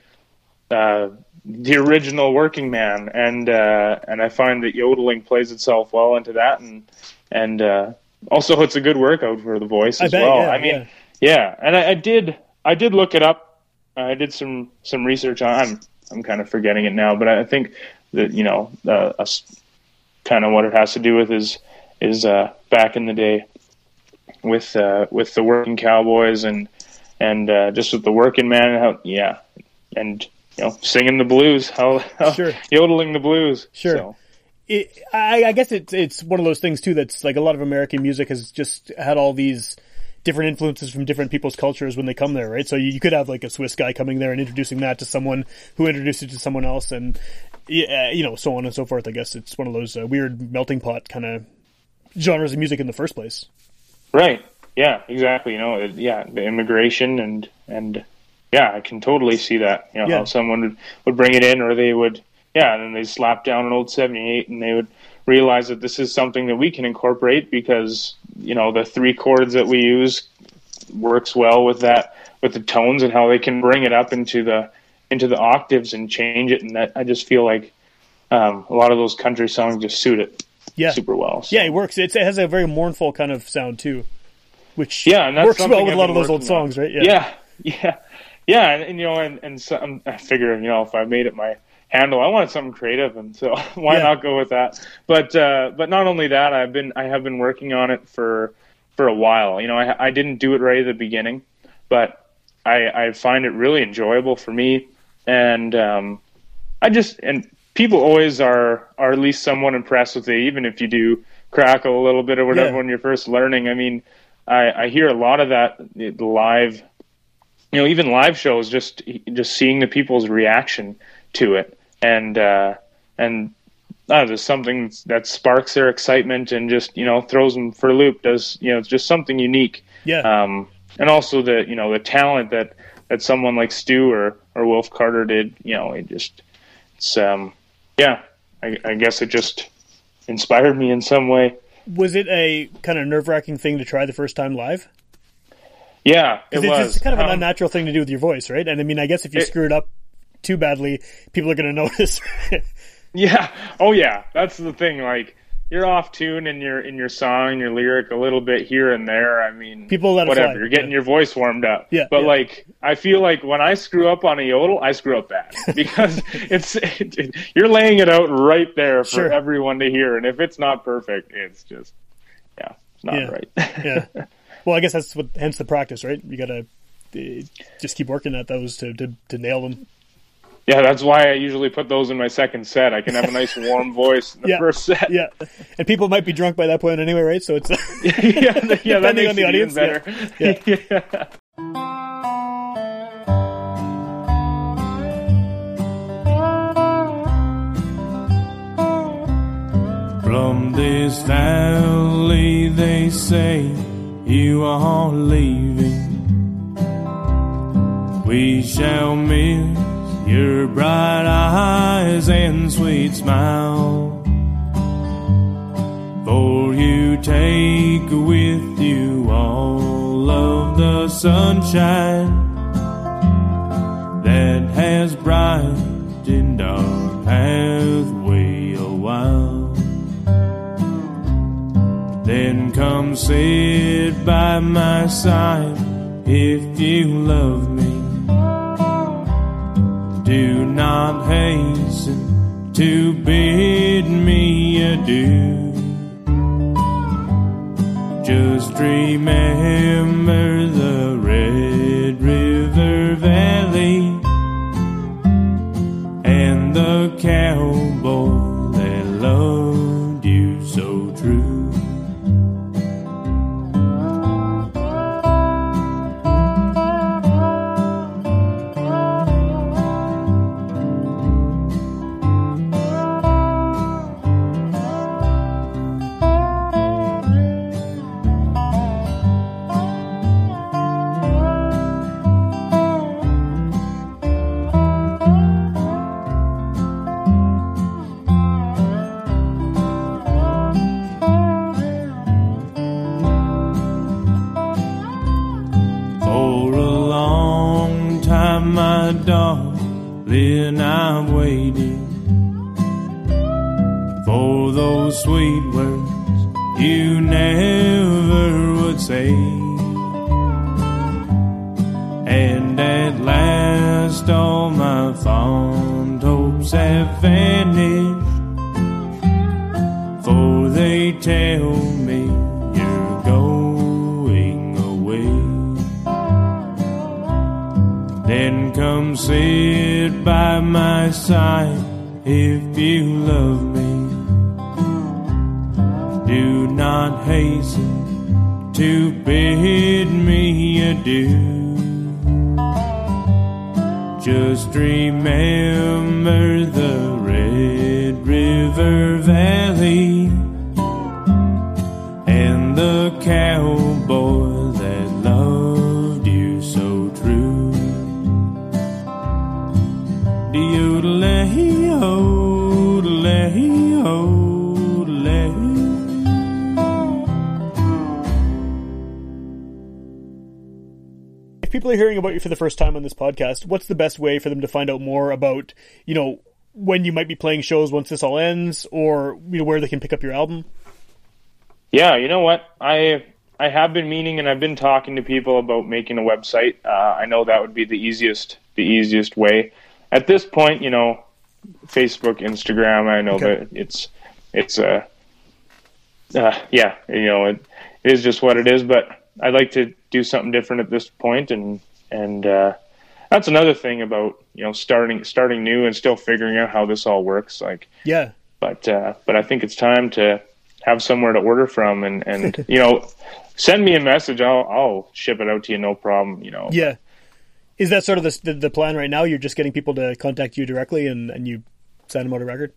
[SPEAKER 3] uh, the original working man and uh, and i find that yodeling plays itself well into that and and uh, also it's a good workout for the voice as
[SPEAKER 1] bet,
[SPEAKER 3] well
[SPEAKER 1] yeah,
[SPEAKER 3] i mean
[SPEAKER 1] yeah.
[SPEAKER 3] yeah, and I, I did. I did look it up. I did some some research on. I'm I'm kind of forgetting it now, but I think that you know uh, kind of what it has to do with is is uh, back in the day with uh, with the working cowboys and and uh, just with the working man. How, yeah, and you know, singing the blues, how, how
[SPEAKER 1] Sure.
[SPEAKER 3] yodeling the blues.
[SPEAKER 1] Sure.
[SPEAKER 3] So,
[SPEAKER 1] it, I, I guess it's it's one of those things too that's like a lot of American music has just had all these different influences from different people's cultures when they come there, right? So you, you could have like a Swiss guy coming there and introducing that to someone who introduced it to someone else, and you know, so on and so forth. I guess it's one of those uh, weird melting pot kind of genres of music in the first place.
[SPEAKER 3] Right. Yeah. Exactly. You know. It, yeah. The immigration and and yeah, I can totally see that. You know
[SPEAKER 1] Yeah.
[SPEAKER 3] how someone would, would bring it in, or they would. Yeah, and then they slap down an old '78, and they would realize that this is something that we can incorporate because you know the three chords that we use works well with that with the tones and how they can bring it up into the into the octaves and change it and that I just feel like um, a lot of those country songs just suit it
[SPEAKER 1] Yeah,
[SPEAKER 3] super well. So.
[SPEAKER 1] yeah, it works. It's, it has a very mournful kind of sound too, which
[SPEAKER 3] Yeah,
[SPEAKER 1] works well with a lot of those old
[SPEAKER 3] working on.
[SPEAKER 1] songs, right?
[SPEAKER 3] yeah, yeah, yeah, and, and you know, and and so, um, I figure you know if I made it my handle, I wanted something creative, and so why
[SPEAKER 1] Yeah.
[SPEAKER 3] not go with that? But uh, but not only that, I've been I have been working on it for for a while. You know, I I didn't do it right at the beginning, but I I find it really enjoyable for me, and um, I just and people always are are at least somewhat impressed with it, even if you do crackle a little bit or whatever
[SPEAKER 1] Yeah.
[SPEAKER 3] when you're first learning. I mean, I, I hear a lot of that live, you know, even live shows, just just seeing the people's reaction to it, and uh, and uh, there's something that sparks their excitement and just you know throws them for a loop. Does you know it's just something unique
[SPEAKER 1] yeah,
[SPEAKER 3] um, and also the you know the talent that that someone like Stu or or Wilf Carter did. You know, it just it's um yeah. I, I guess it just inspired me in some way.
[SPEAKER 1] Was it a kind of nerve wracking thing to try the first time live?
[SPEAKER 3] Yeah, it was
[SPEAKER 1] it's kind of an
[SPEAKER 3] Um,
[SPEAKER 1] unnatural thing to do with your voice, right? And I mean, I guess if you
[SPEAKER 3] It-
[SPEAKER 1] screw it up too badly, people are going to notice.
[SPEAKER 3] Yeah. Oh yeah. That's the thing. Like you're off tune in your in your song, your lyric a little bit here and there. I mean,
[SPEAKER 1] People let
[SPEAKER 3] whatever. You're getting
[SPEAKER 1] Yeah.
[SPEAKER 3] your voice warmed up.
[SPEAKER 1] Yeah,
[SPEAKER 3] But
[SPEAKER 1] yeah.
[SPEAKER 3] like, I feel like when I screw up on a yodel, I screw up bad because it's you're laying it out right there for
[SPEAKER 1] Sure.
[SPEAKER 3] everyone to hear, and if it's not perfect, it's just yeah, it's not
[SPEAKER 1] Yeah.
[SPEAKER 3] right.
[SPEAKER 1] yeah. Well, I guess that's what, hence the practice, right? You got to uh, just keep working at those to, to, to nail them.
[SPEAKER 3] yeah, that's why I usually put those in my second set. I can have a nice warm voice in the
[SPEAKER 1] Yeah.
[SPEAKER 3] first set.
[SPEAKER 1] Yeah. And people might be drunk by that point anyway, right? So it's,
[SPEAKER 3] yeah, yeah, that
[SPEAKER 1] Depending
[SPEAKER 3] makes
[SPEAKER 1] on the audience,
[SPEAKER 3] even
[SPEAKER 1] yeah.
[SPEAKER 3] better.
[SPEAKER 1] Yeah.
[SPEAKER 4] From this valley, they say you are leaving. We shall miss your bright eyes and sweet smile. For you take with you all of the sunshine that has brightened our pathway a while. Then come sit by my side if you love me. Do not hasten to bid me adieu. Just remember the Red River Valley and the cowboy If
[SPEAKER 1] people are hearing about you for the first time on this podcast, what's the best way for them to find out more about, you know, when you might be playing shows once this all ends, or you know where they can pick up your album?
[SPEAKER 3] Yeah, you know what? I I have been meaning and I've been talking to people about making a website. Uh, I know that would be the easiest the easiest way. At this point, you know, Facebook, Instagram. I know
[SPEAKER 1] Okay.
[SPEAKER 3] that it's it's uh, uh yeah, you know, it, it is just what it is. But I'd like to do something different at this point, and and uh, that's another thing about you know starting starting new and still figuring out how this all works. Like
[SPEAKER 1] Yeah,
[SPEAKER 3] but uh, but I think it's time to have somewhere to order from, and and you know, send me a message. I'll I'll ship it out to you, no problem. You know.
[SPEAKER 1] yeah. Is that sort of the, the the plan right now? You're just getting people to contact you directly, and and you send them out a record.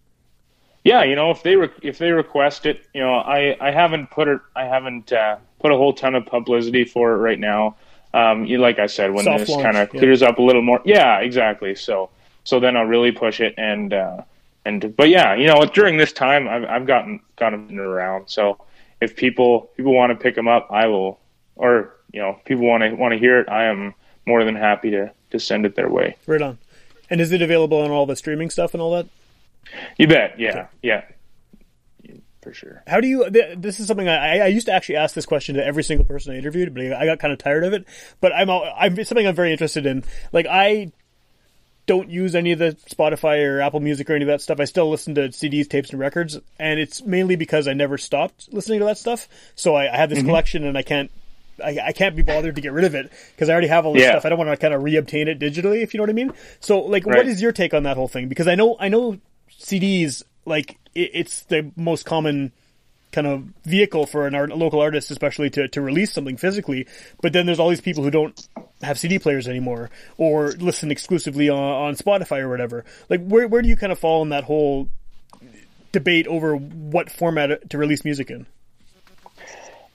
[SPEAKER 3] Yeah, you know, if they re- if they request it, you know, I I haven't put it, I haven't uh, put a whole ton of publicity for it right now. Um, you like I said, when
[SPEAKER 1] Soft
[SPEAKER 3] this kind of
[SPEAKER 1] yeah.
[SPEAKER 3] clears up a little more, yeah, exactly. So so then I'll really push it, and uh, and but yeah, you know, during this time, I've I've gotten gotten around. So if people people want to pick them up, I will, or you know, people want to want to hear it, I am more than happy to to send it their way.
[SPEAKER 1] Right on. And is it available on all the streaming stuff and all that?
[SPEAKER 3] You bet, yeah, yeah, for sure.
[SPEAKER 1] How do you? This is something I, I used to actually ask this question to every single person I interviewed, but I got kind of tired of it. But I'm I'm it's something I'm very interested in. Like I don't use any of the Spotify or Apple Music or any of that stuff. I still listen to CDs, tapes, and records, and it's mainly because I never stopped listening to that stuff. So I, I have this mm-hmm. collection, and I can't. I, I can't be bothered to get rid of it because I already have all this
[SPEAKER 3] Yeah.
[SPEAKER 1] stuff. I don't want to kind of reobtain it digitally, if you know what I mean. So, like, what
[SPEAKER 3] Right.
[SPEAKER 1] is your take on that whole thing? Because I know, I know, CDs like it, it's the most common kind of vehicle for an art, a local artist, especially to, to release something physically. But then there's all these people who don't have CD players anymore or listen exclusively on, on Spotify or whatever. Like, where where do you kind of fall in that whole debate over what format to release music in?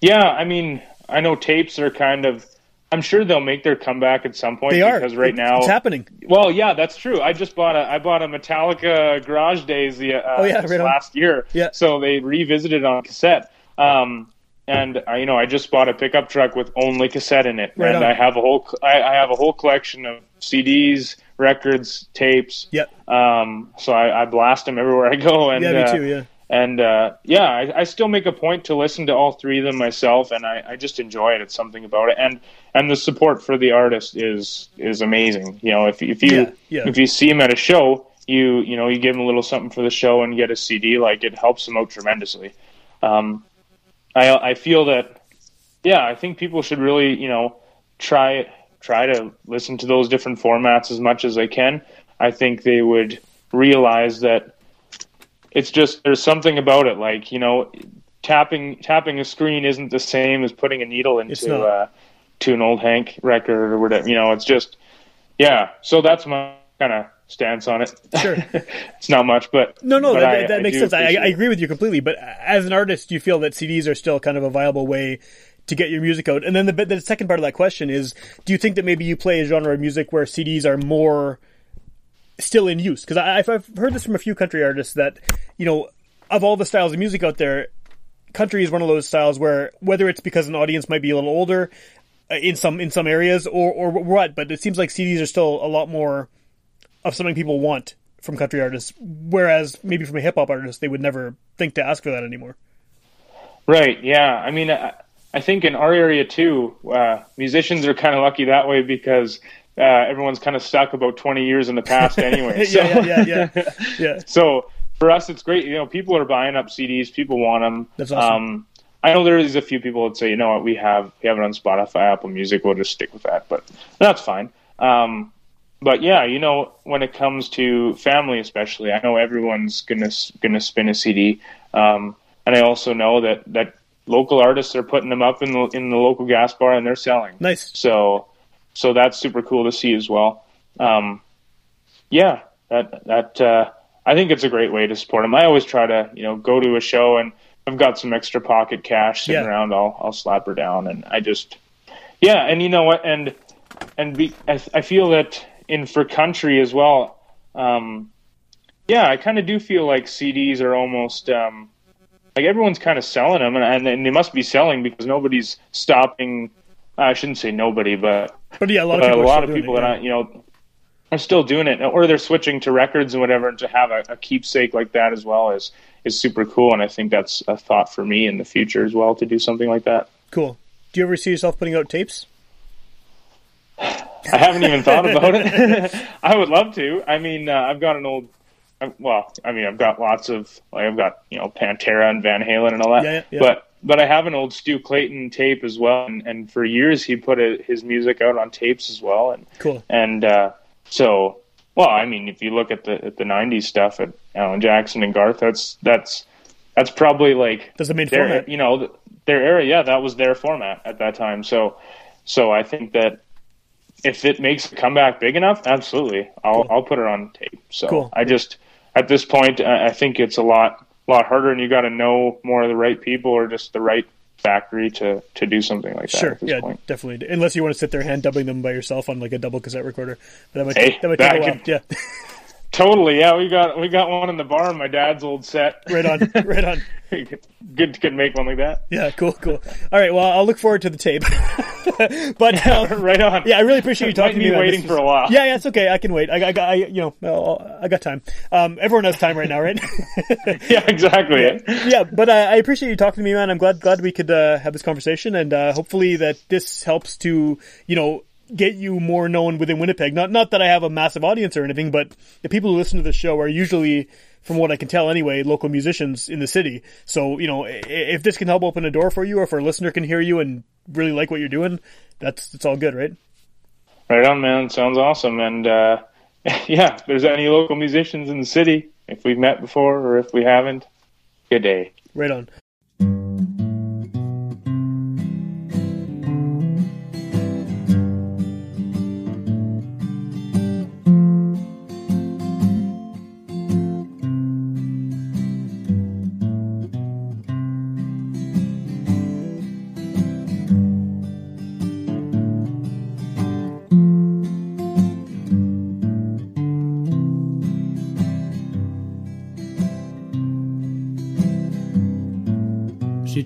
[SPEAKER 3] Yeah, I mean, I know tapes are kind of. I'm sure they'll make their comeback at some point
[SPEAKER 1] They are
[SPEAKER 3] because right
[SPEAKER 1] It-
[SPEAKER 3] now
[SPEAKER 1] it's happening.
[SPEAKER 3] Well, yeah, that's true. I just bought a I bought a Metallica Garage Days the uh,
[SPEAKER 1] Oh, yeah, right on.
[SPEAKER 3] last year.
[SPEAKER 1] Yeah.
[SPEAKER 3] So they revisited on cassette. Um, and uh, you know, I just bought a pickup truck with only cassette in it,
[SPEAKER 1] Right
[SPEAKER 3] and
[SPEAKER 1] on.
[SPEAKER 3] I have a whole I, I have a whole collection of CDs, records, tapes.
[SPEAKER 1] Yep.
[SPEAKER 3] Um, so I, I blast them everywhere I go. And
[SPEAKER 1] Yeah, me
[SPEAKER 3] uh,
[SPEAKER 1] too. Yeah.
[SPEAKER 3] And uh, yeah, I, I still make a point to listen to all three of them myself, and I, I just enjoy it. It's something about it, and and the support for the artist is is amazing. You know, if if you
[SPEAKER 1] Yeah, yeah.
[SPEAKER 3] if you see him at a show, you you know you give him a little something for the show and get a CD, like it helps him out tremendously. Um, I I feel that yeah, I think people should really you know try try to listen to those different formats as much as they can. I think they would realize that it's just there's something about it like you know tapping tapping a screen isn't the same as putting a needle into uh, to an old Hank record or whatever. You know, it's just yeah. So that's my kind of stance on it.
[SPEAKER 1] Sure.
[SPEAKER 3] it's not much, but
[SPEAKER 1] No, no,
[SPEAKER 3] but
[SPEAKER 1] that,
[SPEAKER 3] I-
[SPEAKER 1] that
[SPEAKER 3] I
[SPEAKER 1] makes sense. I, I agree with you completely. But as an artist, you feel that CDs are still kind of a viable way to get your music out? And then the, the second part of that question is, do you think that maybe you play a genre of music where CDs are more still in use? Because I've, I've heard this from a few country artists that, you know, of all the styles of music out there, country is one of those styles where whether it's because an audience might be a little older uh, in some in some areas or or what, but it seems like CDs are still a lot more of something people want from country artists, whereas maybe from a hip hop artist they would never think to ask for that anymore.
[SPEAKER 3] Right. Yeah. I mean, I, I think in our area too, uh, musicians are kind of lucky that way because uh, everyone's kind of stuck about 20 years in the past anyway. So,
[SPEAKER 1] yeah, yeah, yeah, yeah, yeah.
[SPEAKER 3] so for us, it's great. You know, people are buying up CDs. People want them.
[SPEAKER 1] That's awesome.
[SPEAKER 3] Um, I know there is a few people that say, you know what, we have we have it on Spotify, Apple Music. We'll just stick with that, but that's fine. Um, but yeah, you know, when it comes to family, especially, I know everyone's gonna gonna spin a CD, um, and I also know that that local artists are putting them up in the in the local gas bar and they're selling.
[SPEAKER 1] Nice.
[SPEAKER 3] So, so that's super cool to see as well. Um, yeah, that that uh, I think it's a great way to support them. I always try to you know go to a show and I've got some extra pocket cash sitting
[SPEAKER 1] Yeah.
[SPEAKER 3] around. I'll I'll slap her down and I just yeah, and you know what and and be, I, I feel that in for country as well. Um, yeah, I kind of do feel like CDs are almost um, like everyone's kind of selling them, and, and, and they must be selling because nobody's stopping. I shouldn't say nobody, but
[SPEAKER 1] But yeah, a lot of people.
[SPEAKER 3] a lot of people
[SPEAKER 1] it,
[SPEAKER 3] that. I, you know are still doing it, or they're switching to records and whatever, and to have a, a keepsake like that as well is is super cool. And I think that's a thought for me in the future as well to do something like that.
[SPEAKER 1] Cool. Do you ever see yourself putting out tapes?
[SPEAKER 3] I haven't even thought about it. I would love to. I mean, uh, I've got an old. uh, Well, I mean, I've got lots of like I've got you know Pantera and Van Halen and all that.
[SPEAKER 1] Yeah, yeah, yeah.
[SPEAKER 3] But but I have an old Stu Clayton tape as well, and, and for years he put a, his music out on tapes as well, and
[SPEAKER 1] Cool.
[SPEAKER 3] and uh, so well, I mean, if you look at the at the '90s stuff at Alan Jackson and Garth, that's that's that's probably like
[SPEAKER 1] That's the main
[SPEAKER 3] their
[SPEAKER 1] format.
[SPEAKER 3] you know their era. Yeah, that was their format at that time. So so I think that if it makes a comeback big enough, absolutely, I'll I'll put it on tape. So
[SPEAKER 1] Cool.
[SPEAKER 3] I just at this point, I I think it's a lot lot harder, and you got to know more of the right people or just the right factory to to do something like that.
[SPEAKER 1] Sure.
[SPEAKER 3] at this
[SPEAKER 1] Yeah,
[SPEAKER 3] point.
[SPEAKER 1] definitely. Unless you want to sit there hand dubbing them by yourself on like a double cassette recorder, but that might
[SPEAKER 3] Hey,
[SPEAKER 1] that might take a while.
[SPEAKER 3] could-
[SPEAKER 1] Yeah.
[SPEAKER 3] Totally, yeah. We got we got one in the barn. My dad's old set.
[SPEAKER 1] right on. Right on.
[SPEAKER 3] Good could make one like that.
[SPEAKER 1] Yeah. Cool. Cool. All right. Well, I'll look forward to the tape. but um,
[SPEAKER 3] right on.
[SPEAKER 1] Yeah, I really appreciate you talking
[SPEAKER 3] Might
[SPEAKER 1] to me.
[SPEAKER 3] waiting for a while.
[SPEAKER 1] Yeah, yeah, it's okay. I can wait. I, I got, I, you know, I'll- I got time. Um, everyone has time right now, right?
[SPEAKER 3] Yeah, exactly.
[SPEAKER 1] yeah, but uh, I appreciate you talking to me, man. I'm glad, glad we could uh, have this conversation, and uh, hopefully that this helps to, you know, get you more known within Winnipeg. Not, not that I have a massive audience or anything, but the people who listen to the show are usually, from what I can tell anyway, local musicians in the city. So, you know, if this can help open a door for you, or if a listener can hear you and really like what you're doing, that's it's all good, right?
[SPEAKER 3] Right on, man. Sounds awesome. And uh, yeah, if there's any local musicians in the city, if we've met before or if we haven't, good day.
[SPEAKER 1] Right on.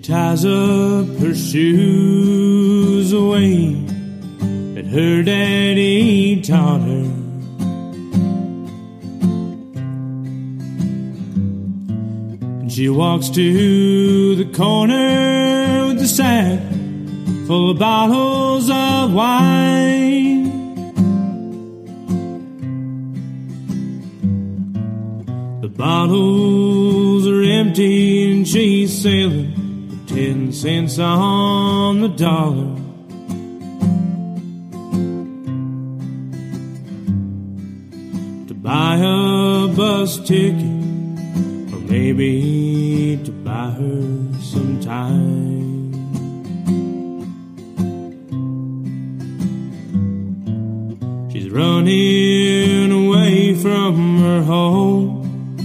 [SPEAKER 4] Ties up her shoes away that her daddy taught her. And she walks to the corner with the sack full of bottles of wine. The bottles are empty and she's sailing ten cents on the dollar. To buy a bus ticket, or maybe to buy her some time. She's running away from her home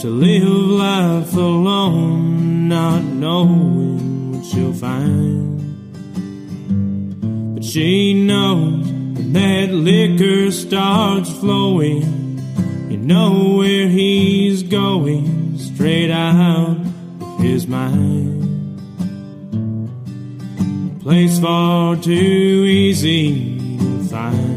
[SPEAKER 4] to live life alone, not knowing she'll find. But she knows when that liquor starts flowing, you know where he's going, straight out of his mind. A place far too easy to find.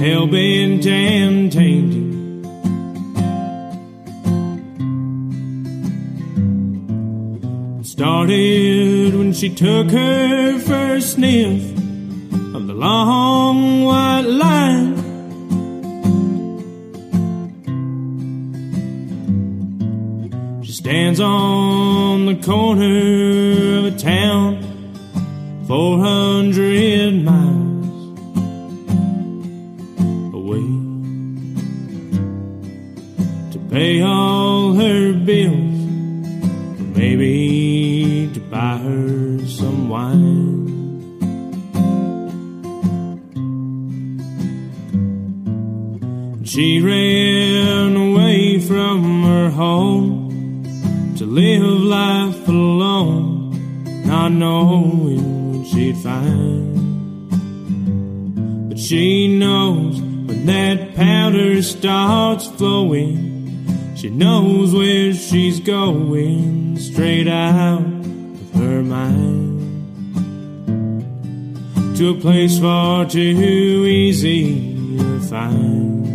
[SPEAKER 4] Hell bent and tainted. Started when she took her first sniff of the long white line. She stands on the corner of a town 400 She ran away from her home to live life alone, not knowing what she'd find. But she knows when that powder starts flowing, she knows where she's going, straight out of her mind. To a place far too easy to find.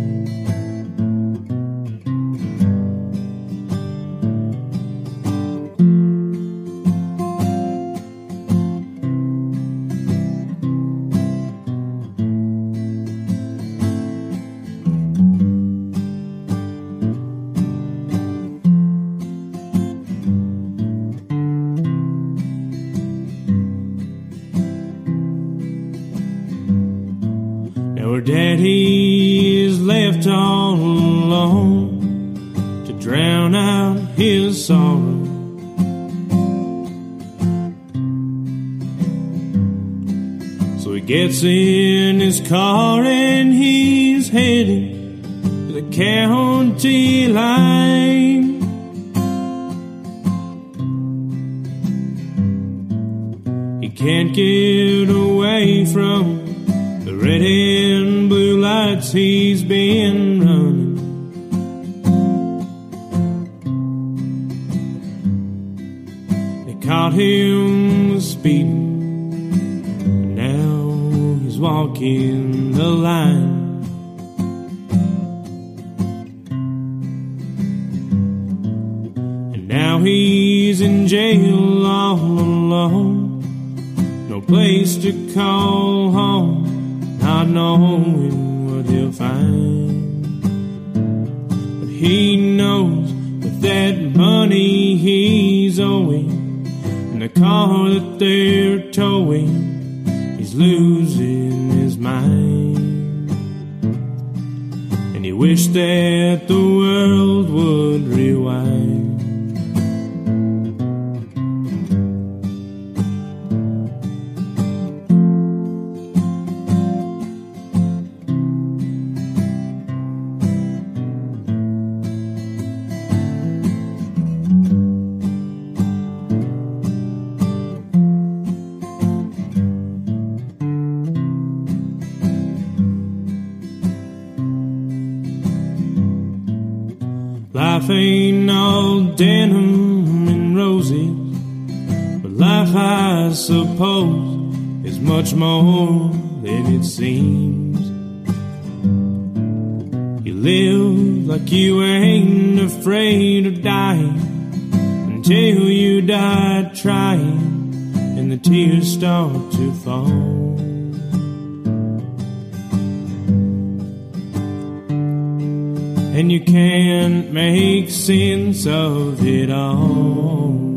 [SPEAKER 4] Gets in his car and he's heading to the county line. He can't get away from the red and blue lights he's been running. They caught him walking the line. And now he's in jail all alone, no place to call home not knowing what he'll find. But he knows with that money he's owing and the car that they're towing, he's losing And he wished that the world would rewind. Much more than it seems. You live like you ain't afraid of dying until you die trying, and the tears start to fall. and you can't make sense of it all.